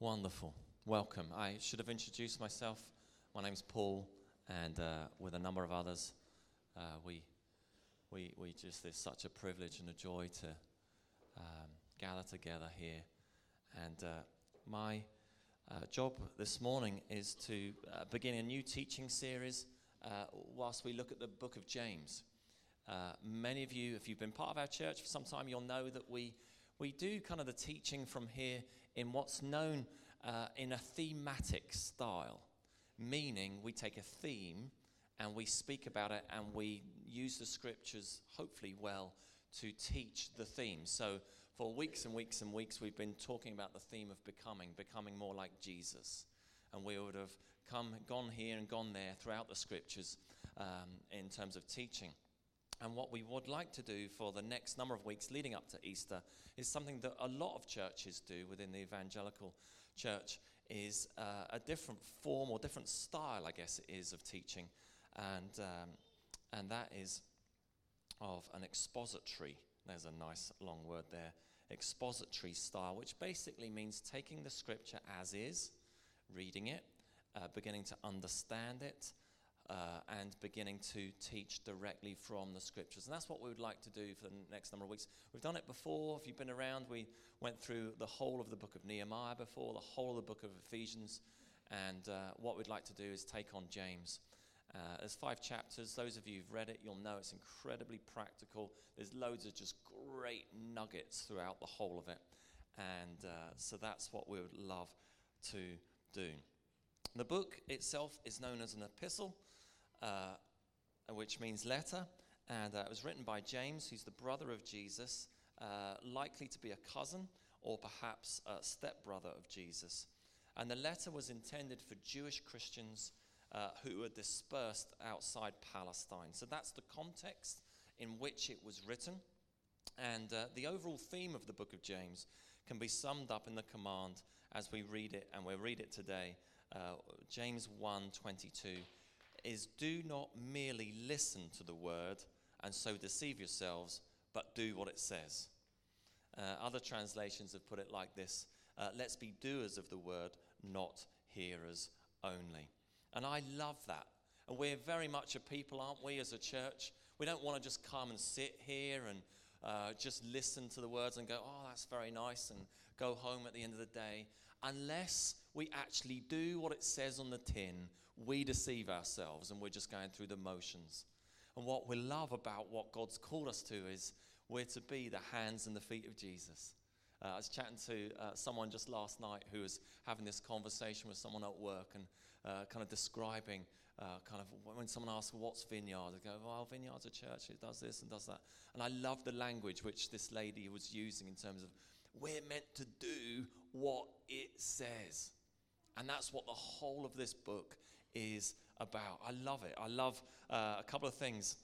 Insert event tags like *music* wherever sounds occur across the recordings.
Wonderful. Welcome. I should have introduced myself. My name's Paul, and uh, with a number of others, uh, we, we, we just, it's such a privilege and a joy to um, gather together here. And uh, my uh, job this morning is to uh, begin a new teaching series uh, whilst we look at the book of James. many of you, if you've been part of our church for some time, you'll know that we, we do kind of the teaching from here in what's known uh, in a thematic style, meaning we take a theme and we speak about it and we use the scriptures, hopefully, well, to teach the theme. So, for weeks and weeks and weeks, we've been talking about the theme of becoming, becoming more like Jesus. And we would have come, gone here and gone there throughout the scriptures um, in terms of teaching. And what we would like to do for the next number of weeks leading up to Easter is something that a lot of churches do within the evangelical church is uh, a different form or different style, I guess it is, of teaching. And, um, and that is of an expository, there's a nice long word there, expository style, which basically means taking the scripture as is, reading it, uh, beginning to understand it, uh, and beginning to teach directly from the scriptures. And that's what we would like to do for the next number of weeks. We've done it before. If you've been around, we went through the whole of the book of Nehemiah before, the whole of the book of Ephesians. And uh, what we'd like to do is take on James. Uh, there's five chapters. Those of you who've read it, you'll know it's incredibly practical. There's loads of just great nuggets throughout the whole of it. And uh, so that's what we would love to do. The book itself is known as an epistle uh, which means letter. And uh, it was written by James, who's the brother of Jesus, uh, likely to be a cousin or perhaps a stepbrother of Jesus. And the letter was intended for Jewish Christians uh, who were dispersed outside Palestine. So that's the context in which it was written. And uh, the overall theme of the book of James can be summed up in the command as we read it, and we'll read it today. Uh, James 1 22 is do not merely listen to the word and so deceive yourselves, but do what it says. Uh, other translations have put it like this uh, let's be doers of the word, not hearers only. And I love that. And we're very much a people, aren't we, as a church? We don't want to just come and sit here and uh, just listen to the words and go, oh, that's very nice, and go home at the end of the day. Unless we actually do what it says on the tin, we deceive ourselves and we're just going through the motions. And what we love about what God's called us to is we're to be the hands and the feet of Jesus. Uh, I was chatting to uh, someone just last night who was having this conversation with someone at work and uh, kind of describing uh, kind of when someone asks, What's Vineyard? They go, Well, Vineyard's a church, it does this and does that. And I love the language which this lady was using in terms of we're meant to do what it says. And that's what the whole of this book is about. I love it. I love uh, a couple of things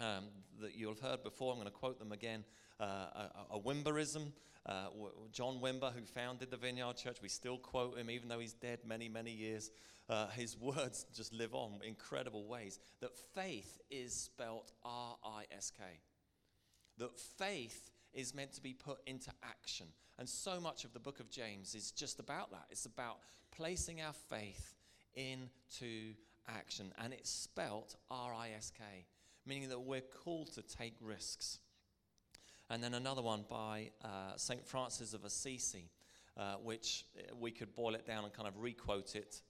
um, that you'll have heard before. I'm going to quote them again. Uh, a, a Wimberism. Uh, John Wimber, who founded the Vineyard Church, we still quote him, even though he's dead many, many years. Uh, his *laughs* words just live on in incredible ways. That faith is spelt R I S K. That faith is meant to be put into action. And so much of the book of James is just about that. It's about placing our faith into action. And it's spelt R I S K, meaning that we're called to take risks. And then another one by uh, St. Francis of Assisi, uh, which uh, we could boil it down and kind of requote it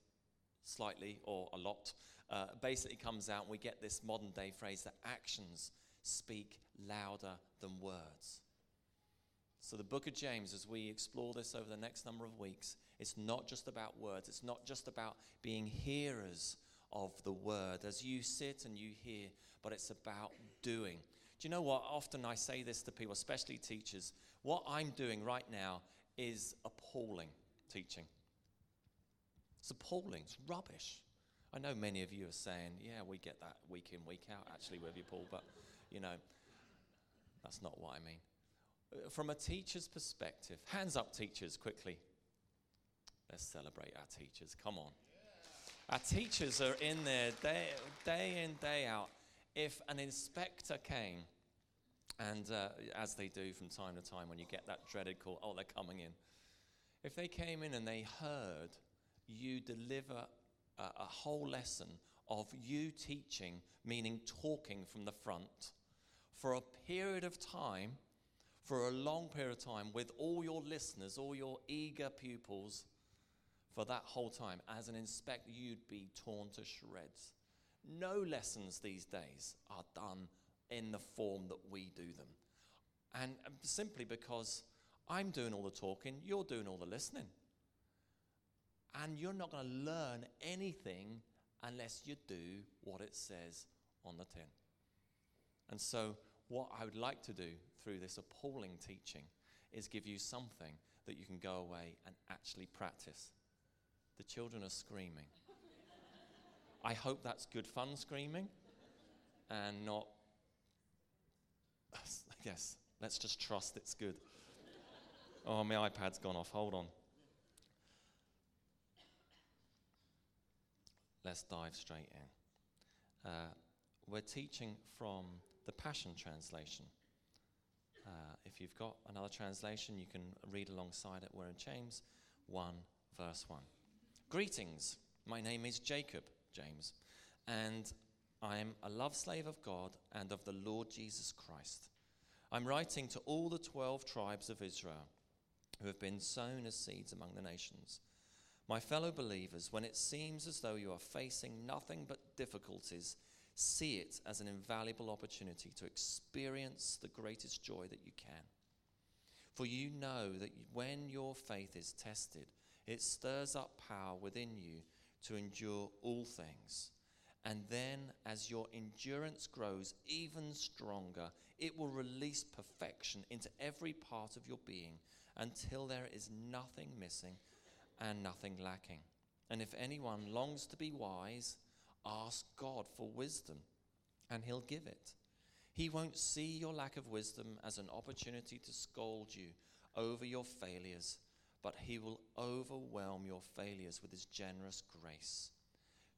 slightly or a lot. Uh, basically comes out we get this modern day phrase that actions speak louder than words. So, the book of James, as we explore this over the next number of weeks, it's not just about words, it's not just about being hearers of the word as you sit and you hear, but it's about doing. Do you know what? Often I say this to people, especially teachers. What I'm doing right now is appalling teaching. It's appalling, it's rubbish. I know many of you are saying, yeah, we get that week in, week out, actually, with you, Paul, but you know, that's not what I mean from a teacher's perspective, hands up, teachers, quickly. Let's celebrate our teachers. Come on. Our teachers are in there day, day in, day out. If an inspector came, and uh, as they do from time to time when you get that dreaded call, oh, they're coming in. if they came in and they heard you deliver a, a whole lesson of you teaching, meaning talking from the front, for a period of time, for a long period of time, with all your listeners, all your eager pupils, for that whole time, as an inspector, you'd be torn to shreds. No lessons these days are done in the form that we do them. And um, simply because I'm doing all the talking, you're doing all the listening. And you're not going to learn anything unless you do what it says on the tin. And so, what I would like to do through this appalling teaching is give you something that you can go away and actually practice. The children are screaming. I hope that's good fun screaming and not. *laughs* I guess, let's just trust it's good. Oh, my iPad's gone off. Hold on. Let's dive straight in. Uh, we're teaching from the Passion Translation. Uh, if you've got another translation, you can read alongside it. We're in James 1, verse 1. Greetings. My name is Jacob, James, and I am a love slave of God and of the Lord Jesus Christ. I'm writing to all the 12 tribes of Israel who have been sown as seeds among the nations. My fellow believers, when it seems as though you are facing nothing but difficulties, see it as an invaluable opportunity to experience the greatest joy that you can. For you know that when your faith is tested, it stirs up power within you to endure all things. And then, as your endurance grows even stronger, it will release perfection into every part of your being until there is nothing missing and nothing lacking. And if anyone longs to be wise, ask God for wisdom, and He'll give it. He won't see your lack of wisdom as an opportunity to scold you over your failures, but He will overwhelm your failures with His generous grace.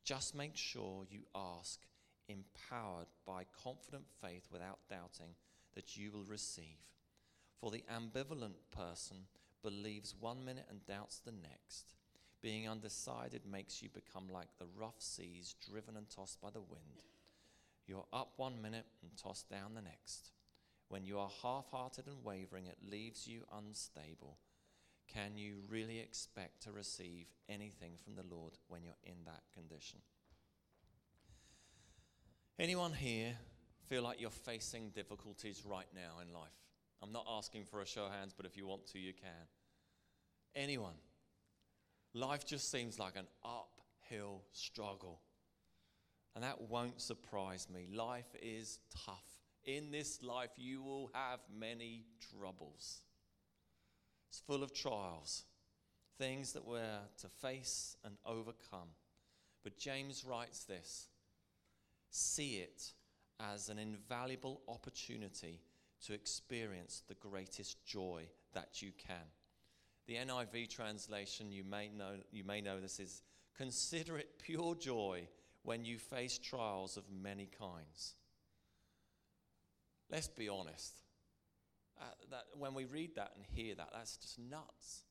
Just make sure you ask, empowered by confident faith without doubting, that you will receive. For the ambivalent person believes one minute and doubts the next. Being undecided makes you become like the rough seas driven and tossed by the wind. You're up one minute and tossed down the next. When you are half hearted and wavering, it leaves you unstable. Can you really expect to receive anything from the Lord when you're in that condition? Anyone here feel like you're facing difficulties right now in life? I'm not asking for a show of hands, but if you want to, you can. Anyone? Life just seems like an uphill struggle. And that won't surprise me. Life is tough. In this life, you will have many troubles. It's full of trials, things that we're to face and overcome. But James writes this see it as an invaluable opportunity to experience the greatest joy that you can. The NIV translation, you may know, you may know this is consider it pure joy when you face trials of many kinds. Let's be honest. Uh, that when we read that and hear that, that's just nuts.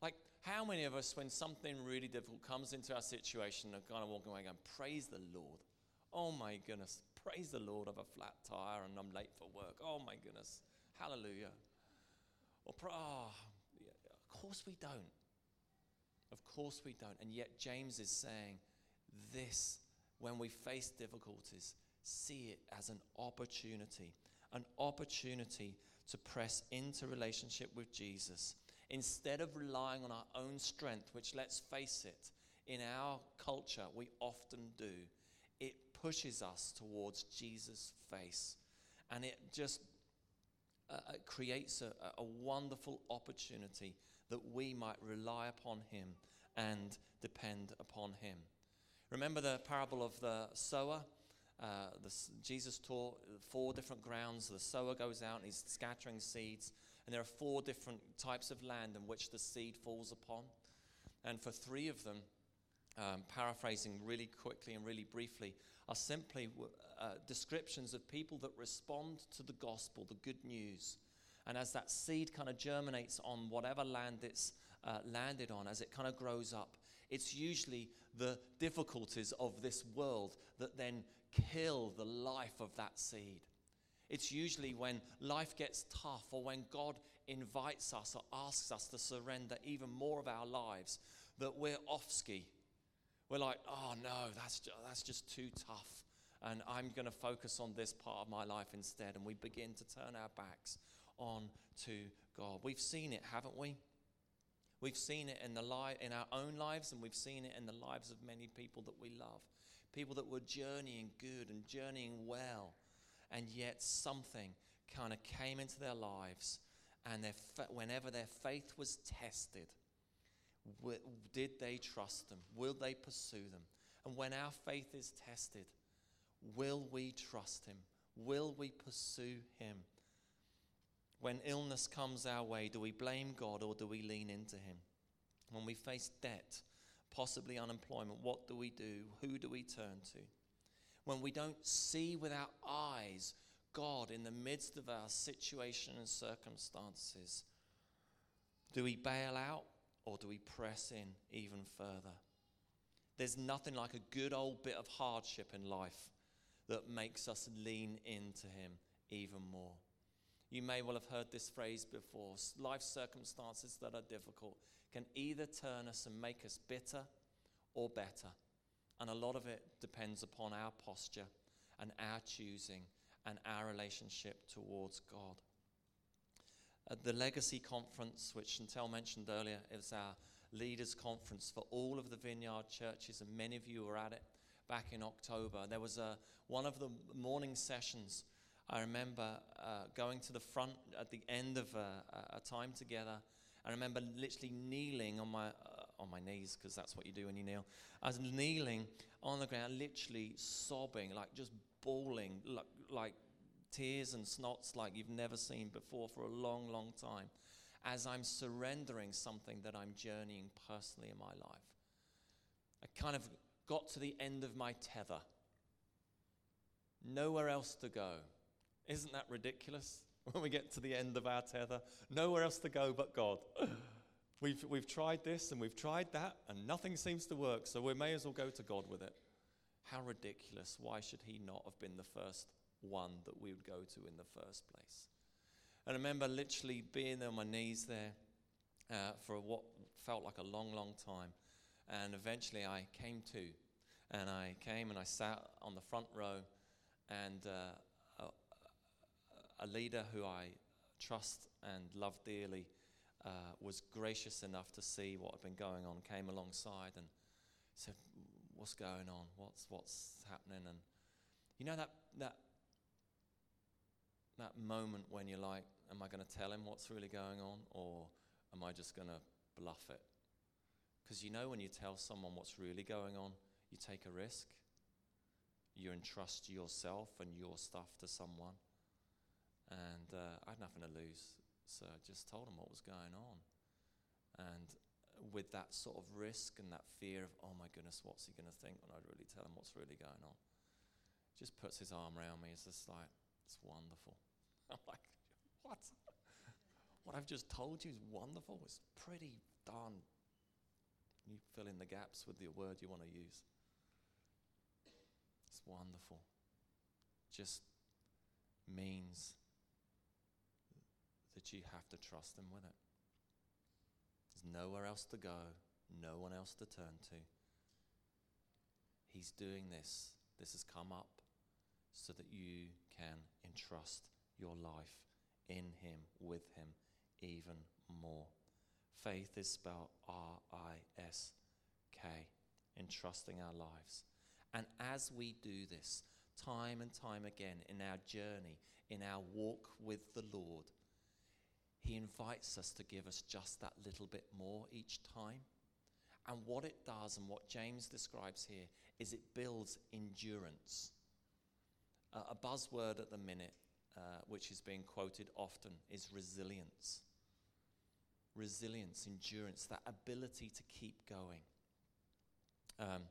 Like, how many of us, when something really difficult comes into our situation, are kind of walking away going, Praise the Lord. Oh my goodness. Praise the Lord, of a flat tire and I'm late for work. Oh my goodness. Hallelujah. Or, oh, course we don't. Of course we don't. And yet, James is saying this when we face difficulties, see it as an opportunity, an opportunity to press into relationship with Jesus. Instead of relying on our own strength, which, let's face it, in our culture we often do, it pushes us towards Jesus' face. And it just uh, uh, creates a, a wonderful opportunity that we might rely upon him and depend upon him. Remember the parable of the sower? Uh, Jesus taught four different grounds. The sower goes out and he's scattering seeds, and there are four different types of land in which the seed falls upon. And for three of them, um, paraphrasing really quickly and really briefly, are simply uh, descriptions of people that respond to the gospel, the good news, And as that seed kind of germinates on whatever land it's uh, landed on, as it kind of grows up, it's usually the difficulties of this world that then kill the life of that seed. It's usually when life gets tough or when God invites us or asks us to surrender even more of our lives that we're off ski. We're like, oh no, that's that's just too tough. And I'm going to focus on this part of my life instead. And we begin to turn our backs on to God. We've seen it, haven't we? We've seen it in, the li- in our own lives, and we've seen it in the lives of many people that we love. People that were journeying good and journeying well, and yet something kind of came into their lives, and their fa- whenever their faith was tested, w- did they trust them? Will they pursue them? And when our faith is tested, will we trust Him? Will we pursue Him? When illness comes our way, do we blame God or do we lean into Him? When we face debt, possibly unemployment, what do we do? Who do we turn to? When we don't see with our eyes God in the midst of our situation and circumstances, do we bail out or do we press in even further? There's nothing like a good old bit of hardship in life that makes us lean into Him even more. You may well have heard this phrase before. Life circumstances that are difficult can either turn us and make us bitter or better. And a lot of it depends upon our posture and our choosing and our relationship towards God. At the Legacy Conference, which Chantel mentioned earlier, is our leaders' conference for all of the Vineyard churches, and many of you were at it back in October. There was a, one of the morning sessions I remember uh, going to the front at the end of a, a time together. I remember literally kneeling on my, uh, on my knees, because that's what you do when you kneel. I was kneeling on the ground, literally sobbing, like just bawling, like, like tears and snots like you've never seen before for a long, long time, as I'm surrendering something that I'm journeying personally in my life. I kind of got to the end of my tether, nowhere else to go. Isn't that ridiculous? *laughs* When we get to the end of our tether, nowhere else to go but God. *sighs* We've, we've tried this and we've tried that, and nothing seems to work, so we may as well go to God with it. How ridiculous. Why should He not have been the first one that we would go to in the first place? And I remember literally being on my knees there uh, for what felt like a long, long time. And eventually I came to, and I came and I sat on the front row, and uh, a leader who I trust and love dearly uh, was gracious enough to see what had been going on, came alongside and said, "What's going on? What's what's happening?" And you know that that that moment when you're like, "Am I going to tell him what's really going on, or am I just going to bluff it?" Because you know when you tell someone what's really going on, you take a risk. You entrust yourself and your stuff to someone. And uh, I had nothing to lose, so I just told him what was going on. And with that sort of risk and that fear of, oh my goodness, what's he going to think when I really tell him what's really going on? Just puts his arm around me. It's just like, it's wonderful. *laughs* I'm like, what? *laughs* what I've just told you is wonderful. It's pretty darn. You fill in the gaps with the word you want to use. It's wonderful. Just means that you have to trust Him with it. There's nowhere else to go, no one else to turn to. He's doing this. This has come up so that you can entrust your life in Him, with Him, even more. Faith is spelled R I S K, entrusting our lives. And as we do this, time and time again in our journey, in our walk with the Lord, he invites us to give us just that little bit more each time. And what it does, and what James describes here, is it builds endurance. Uh, a buzzword at the minute, uh, which is being quoted often, is resilience. Resilience, endurance, that ability to keep going. Um,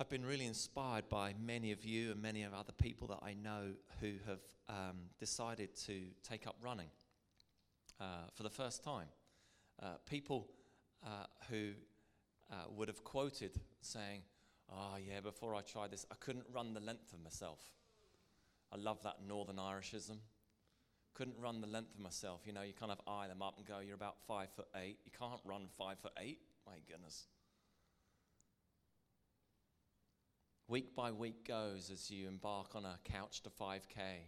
I've been really inspired by many of you and many of other people that I know who have um, decided to take up running uh, for the first time. Uh, people uh, who uh, would have quoted saying, Oh, yeah, before I tried this, I couldn't run the length of myself. I love that Northern Irishism. Couldn't run the length of myself. You know, you kind of eye them up and go, You're about five foot eight. You can't run five foot eight. My goodness. Week by week goes as you embark on a couch to 5K.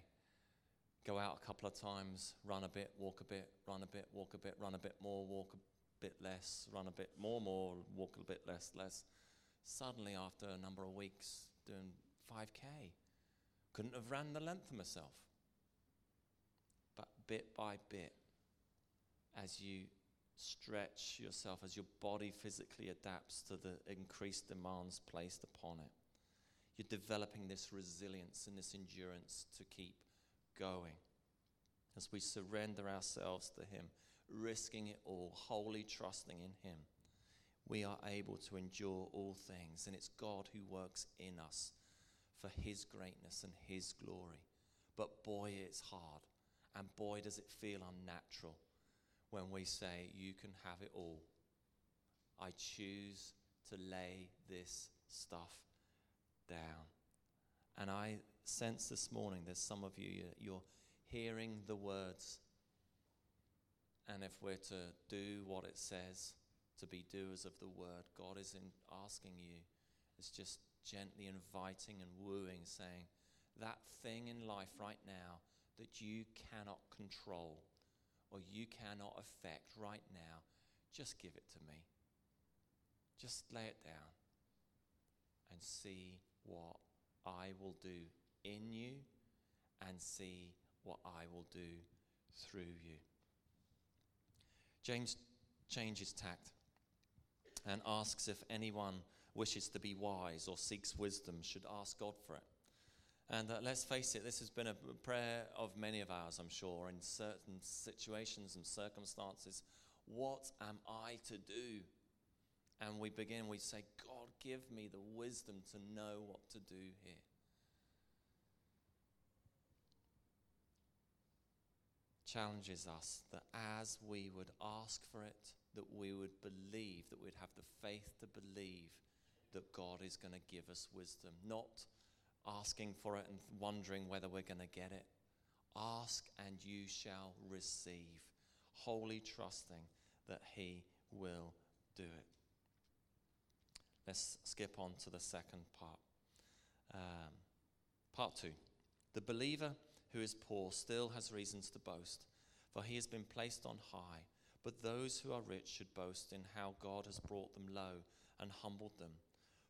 Go out a couple of times, run a bit, walk a bit, run a bit, walk a bit, run a bit more, walk a bit less, run a bit more, more, walk a bit less, less. Suddenly, after a number of weeks doing 5K, couldn't have ran the length of myself. But bit by bit, as you stretch yourself, as your body physically adapts to the increased demands placed upon it, you're developing this resilience and this endurance to keep going. As we surrender ourselves to Him, risking it all, wholly trusting in Him, we are able to endure all things. And it's God who works in us for His greatness and His glory. But boy, it's hard. And boy, does it feel unnatural when we say, You can have it all. I choose to lay this stuff down. And I sense this morning there's some of you, you're hearing the words. And if we're to do what it says, to be doers of the word, God is in asking you, is just gently inviting and wooing, saying, that thing in life right now that you cannot control or you cannot affect right now, just give it to me. Just lay it down and see what I will do in you and see what I will do through you. James changes tact and asks if anyone wishes to be wise or seeks wisdom should ask God for it. And uh, let's face it, this has been a prayer of many of ours, I'm sure, in certain situations and circumstances. What am I to do? And we begin, we say, God, give me the wisdom to know what to do here. Challenges us that as we would ask for it, that we would believe, that we'd have the faith to believe that God is going to give us wisdom, not asking for it and wondering whether we're going to get it. Ask and you shall receive, wholly trusting that He will do it. Let's skip on to the second part. Um, part two. The believer who is poor still has reasons to boast, for he has been placed on high. But those who are rich should boast in how God has brought them low and humbled them.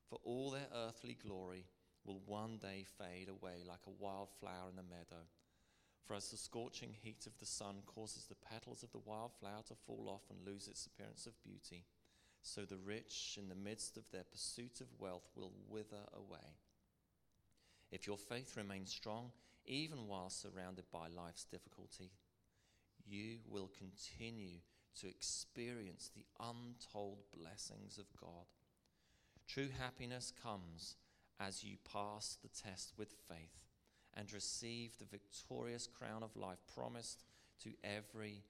For all their earthly glory will one day fade away like a wild flower in the meadow. For as the scorching heat of the sun causes the petals of the wild flower to fall off and lose its appearance of beauty, so the rich, in the midst of their pursuit of wealth, will wither away. If your faith remains strong, even while surrounded by life's difficulty, you will continue to experience the untold blessings of God. True happiness comes as you pass the test with faith and receive the victorious crown of life promised to every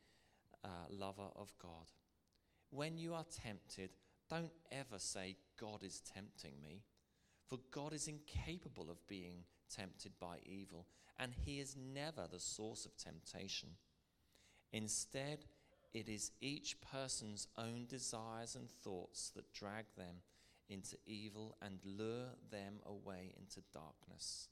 uh, lover of God. When you are tempted, don't ever say, God is tempting me, for God is incapable of being tempted by evil, and He is never the source of temptation. Instead, it is each person's own desires and thoughts that drag them into evil and lure them away into darkness.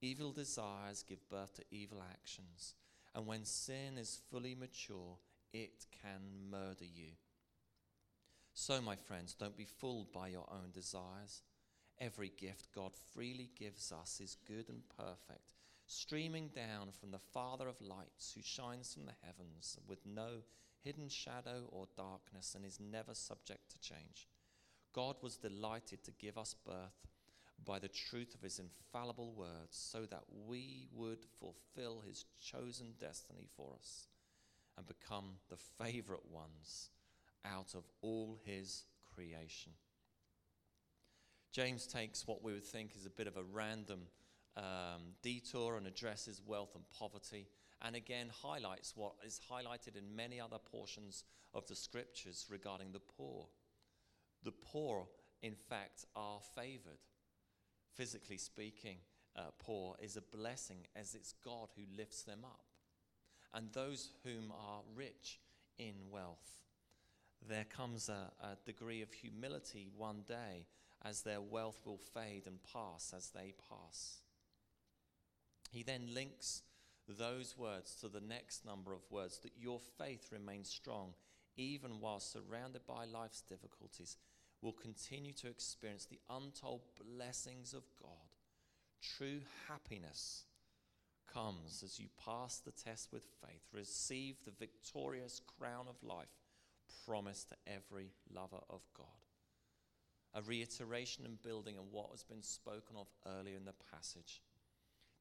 Evil desires give birth to evil actions, and when sin is fully mature, it can murder you. So, my friends, don't be fooled by your own desires. Every gift God freely gives us is good and perfect, streaming down from the Father of lights, who shines from the heavens with no hidden shadow or darkness and is never subject to change. God was delighted to give us birth by the truth of his infallible words so that we would fulfill his chosen destiny for us and become the favorite ones out of all his creation. James takes what we would think is a bit of a random um, detour and addresses wealth and poverty, and again highlights what is highlighted in many other portions of the scriptures regarding the poor. The poor, in fact, are favored. Physically speaking, uh, poor is a blessing as it's God who lifts them up. And those whom are rich in wealth, there comes a, a degree of humility one day as their wealth will fade and pass as they pass. He then links those words to the next number of words that your faith remains strong even while surrounded by life's difficulties, will continue to experience the untold blessings of God. True happiness comes as you pass the test with faith, receive the victorious crown of life promised to every lover of God. A reiteration and building on what has been spoken of earlier in the passage.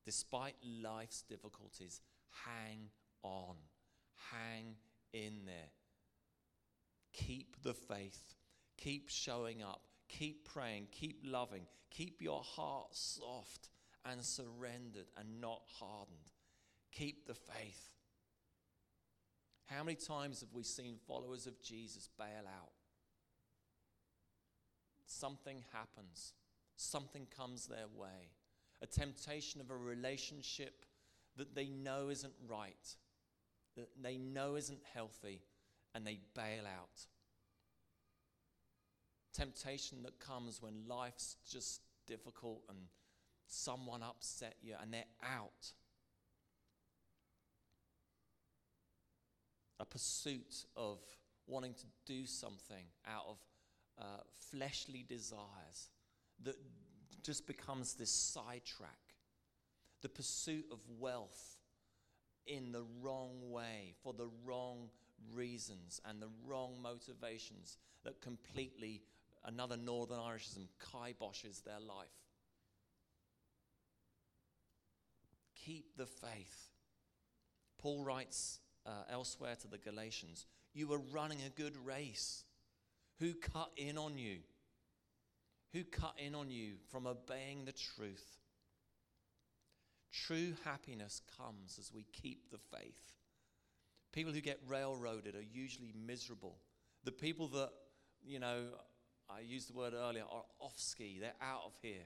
Despite life's difficulties, hang on, hang in there. Keep the faith, keep showing up, keep praying, keep loving, keep your heart soft and surrendered and not hardened. Keep the faith. How many times have we seen followers of Jesus bail out? Something happens, something comes their way, a temptation of a relationship that they know isn't right, that they know isn't healthy, and they bail out. Temptation that comes when life's just difficult and someone upset you and they're out. A pursuit of wanting to do something out of uh, fleshly desires that just becomes this sidetrack. The pursuit of wealth in the wrong way, for the wrong reasons and the wrong motivations that completely, another Northern Irishism, kiboshes their life. Keep the faith. Paul writes uh, elsewhere to the Galatians, You were running a good race. Who cut in on you? Who cut in on you from obeying the truth? True happiness comes as we keep the faith. People who get railroaded are usually miserable. The people that, you know, I used the word earlier, are off ski, they're out of here.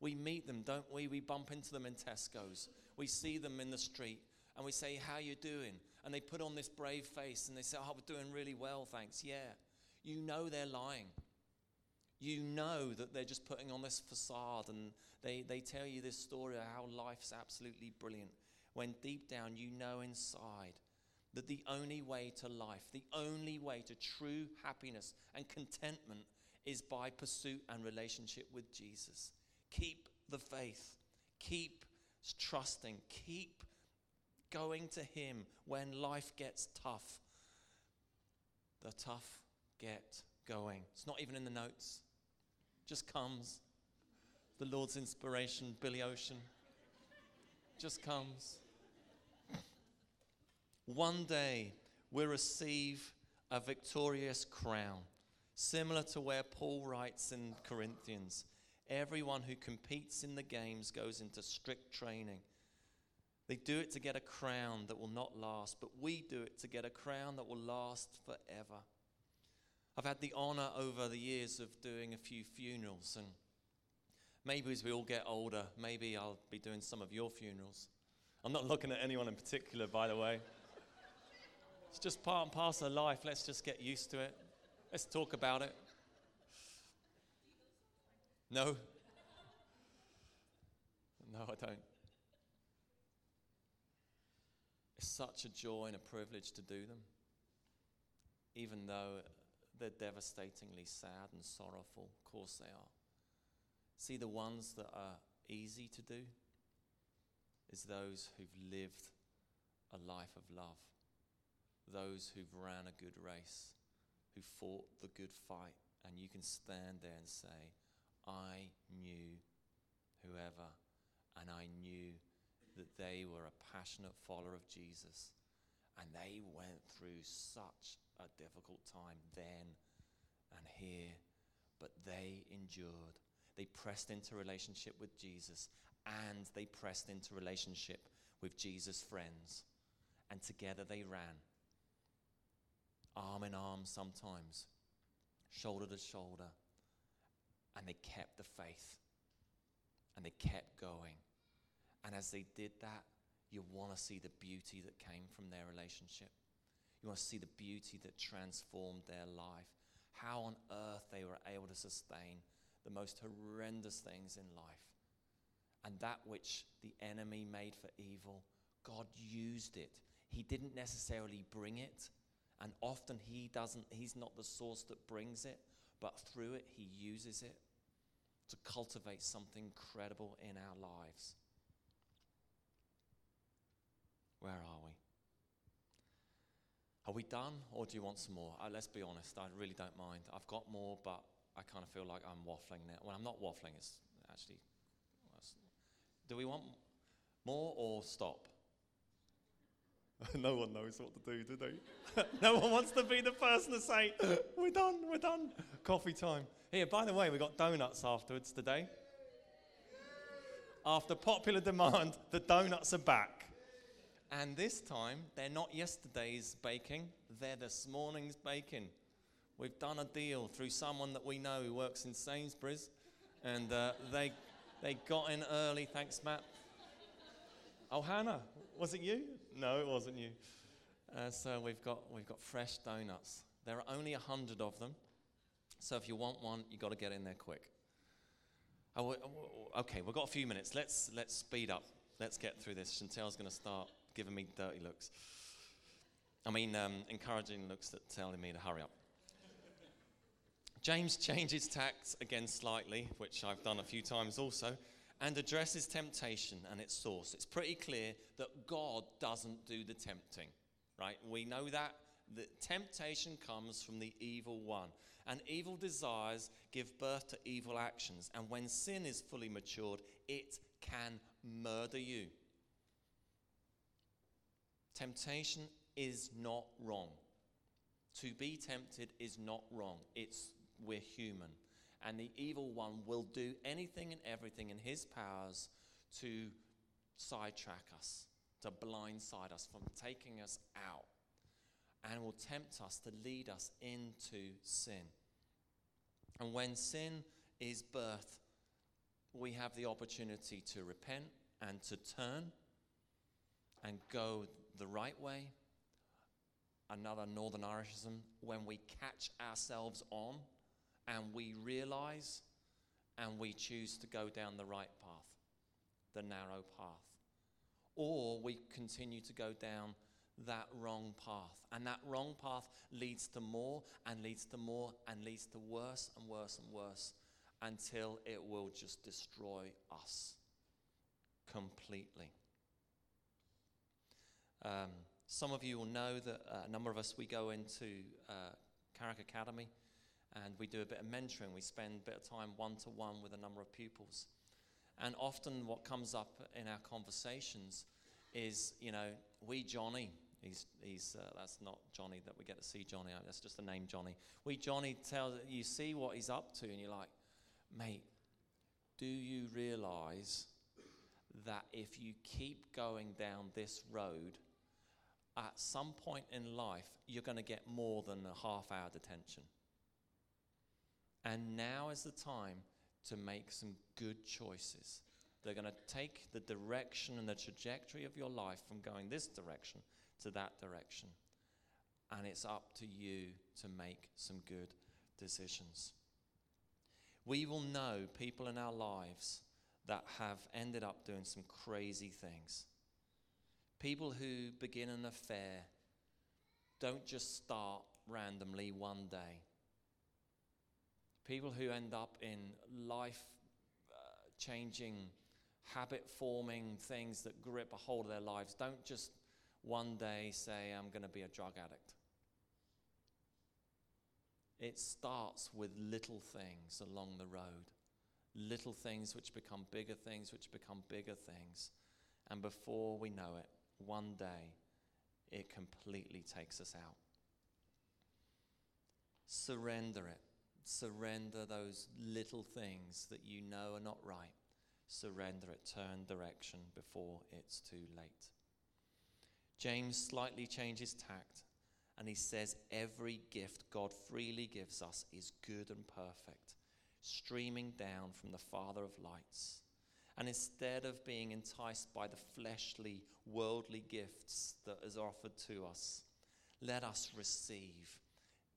We meet them, don't we? We bump into them in Tesco's. We see them in the street and we say, How you doing? And they put on this brave face and they say, Oh, we're doing really well, thanks. Yeah. You know they're lying. You know that they're just putting on this facade and they, they tell you this story of how life's absolutely brilliant. When deep down you know inside that the only way to life, the only way to true happiness and contentment is by pursuit and relationship with Jesus. Keep the faith. Keep trusting. Keep going to Him when life gets tough. The tough get going. It's not even in the notes, just comes. The Lord's inspiration, Billy Ocean, just comes. One day we'll receive a victorious crown, similar to where Paul writes in Corinthians everyone who competes in the games goes into strict training. They do it to get a crown that will not last, but we do it to get a crown that will last forever. I've had the honor over the years of doing a few funerals, and maybe as we all get older, maybe I'll be doing some of your funerals. I'm not looking at anyone in particular, by the way. It's just part and parcel of life. Let's just get used to it. Let's talk about it. No? No, I don't. It's such a joy and a privilege to do them, even though they're devastatingly sad and sorrowful. Of course, they are. See, the ones that are easy to do is those who've lived a life of love those who've ran a good race, who fought the good fight, and you can stand there and say, I knew whoever, and I knew that they were a passionate follower of Jesus, and they went through such a difficult time then and here, but they endured. They pressed into relationship with Jesus and they pressed into relationship with Jesus' friends. And together they ran, arm in arm sometimes, shoulder to shoulder. And they kept the faith and they kept going. And as they did that, you want to see the beauty that came from their relationship. You want to see the beauty that transformed their life. How on earth they were able to sustain the most horrendous things in life. And that which the enemy made for evil, God used it. He didn't necessarily bring it, and often he doesn't he's not the source that brings it, but through it he uses it to cultivate something incredible in our lives. Where are we? Are we done, or do you want some more? Uh, let's be honest, I really don't mind. I've got more, but I kind of feel like I'm waffling now. Well, I'm not waffling, it's actually. Do we want more or stop? *laughs* no one knows what to do, do they? *laughs* no one wants to be the person to say, We're done, we're done. Coffee time. Here, by the way, we got donuts afterwards today. After popular demand, the donuts are back. And this time, they're not yesterday's baking, they're this morning's baking. We've done a deal through someone that we know who works in Sainsbury's, and uh, they, they got in early. Thanks, Matt. Oh, Hannah, was it you? No, it wasn't you. Uh, so we've got, we've got fresh donuts. There are only a hundred of them. So if you want one, you've got to get in there quick. Oh, okay, we've got a few minutes. Let's, let's speed up. Let's get through this. Chantel's going to start giving me dirty looks. I mean, um, encouraging looks that telling me to hurry up. *laughs* James changes tact again slightly, which I've done a few times also, and addresses temptation and its source. It's pretty clear that God doesn't do the tempting, right? We know that the temptation comes from the evil one. And evil desires give birth to evil actions. And when sin is fully matured, it can murder you. Temptation is not wrong. To be tempted is not wrong. It's we're human. And the evil one will do anything and everything in his powers to sidetrack us, to blindside us from taking us out, and will tempt us to lead us into sin. And when sin is birth, we have the opportunity to repent and to turn and go the right way. Another Northern Irishism, when we catch ourselves on and we realize and we choose to go down the right path, the narrow path. Or we continue to go down that wrong path. And that wrong path leads to more and leads to more and leads to worse and worse and worse until it will just destroy us completely. Um, some of you will know that uh, a number of us, we go into uh, Carrick Academy and we do a bit of mentoring. We spend a bit of time one to one with a number of pupils. And often what comes up in our conversations is, you know, we Johnny, he's, he's uh, that's not Johnny that we get to see Johnny, that's just the name Johnny. We Johnny tells, you see what he's up to and you're like, mate, do you realize that if you keep going down this road, at some point in life, you're going to get more than a half hour detention. And now is the time to make some good choices. They're going to take the direction and the trajectory of your life from going this direction to that direction. And it's up to you to make some good decisions. We will know people in our lives that have ended up doing some crazy things. People who begin an affair don't just start randomly one day. People who end up in life uh, changing, habit forming things that grip a hold of their lives don't just one day say, I'm going to be a drug addict. It starts with little things along the road, little things which become bigger things, which become bigger things. And before we know it, one day, it completely takes us out. Surrender it Surrender those little things that you know are not right. Surrender it. Turn direction before it's too late. James slightly changes tact and he says, Every gift God freely gives us is good and perfect, streaming down from the Father of lights. And instead of being enticed by the fleshly, worldly gifts that is offered to us, let us receive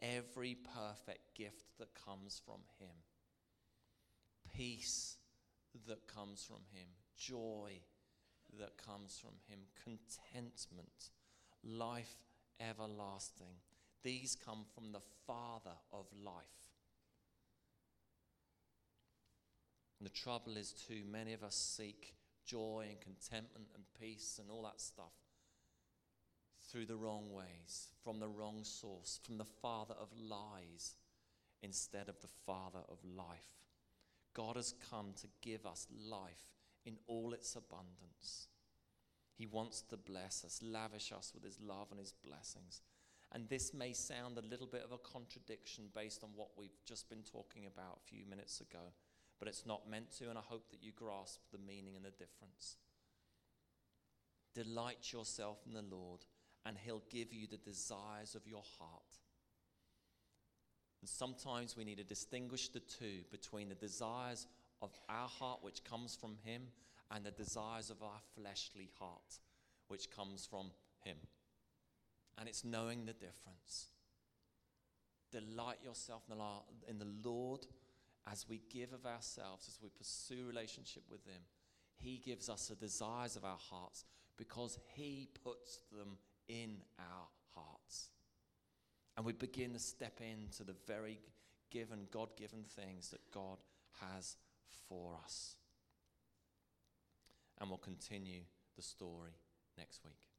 every perfect gift that comes from Him. Peace that comes from Him, joy that comes from Him, contentment, life everlasting. These come from the Father of life. And the trouble is, too, many of us seek joy and contentment and peace and all that stuff through the wrong ways, from the wrong source, from the Father of lies instead of the Father of life. God has come to give us life in all its abundance. He wants to bless us, lavish us with His love and His blessings. And this may sound a little bit of a contradiction based on what we've just been talking about a few minutes ago, but it's not meant to, and I hope that you grasp the meaning and the difference. Delight yourself in the Lord, and He'll give you the desires of your heart. And sometimes we need to distinguish the two between the desires of our heart, which comes from Him, and the desires of our fleshly heart, which comes from Him. And it's knowing the difference. Delight yourself in the Lord as we give of ourselves, as we pursue relationship with Him. He gives us the desires of our hearts because He puts them in our hearts. And we begin to step into the very given, God given things that God has for us and we'll continue the story next week.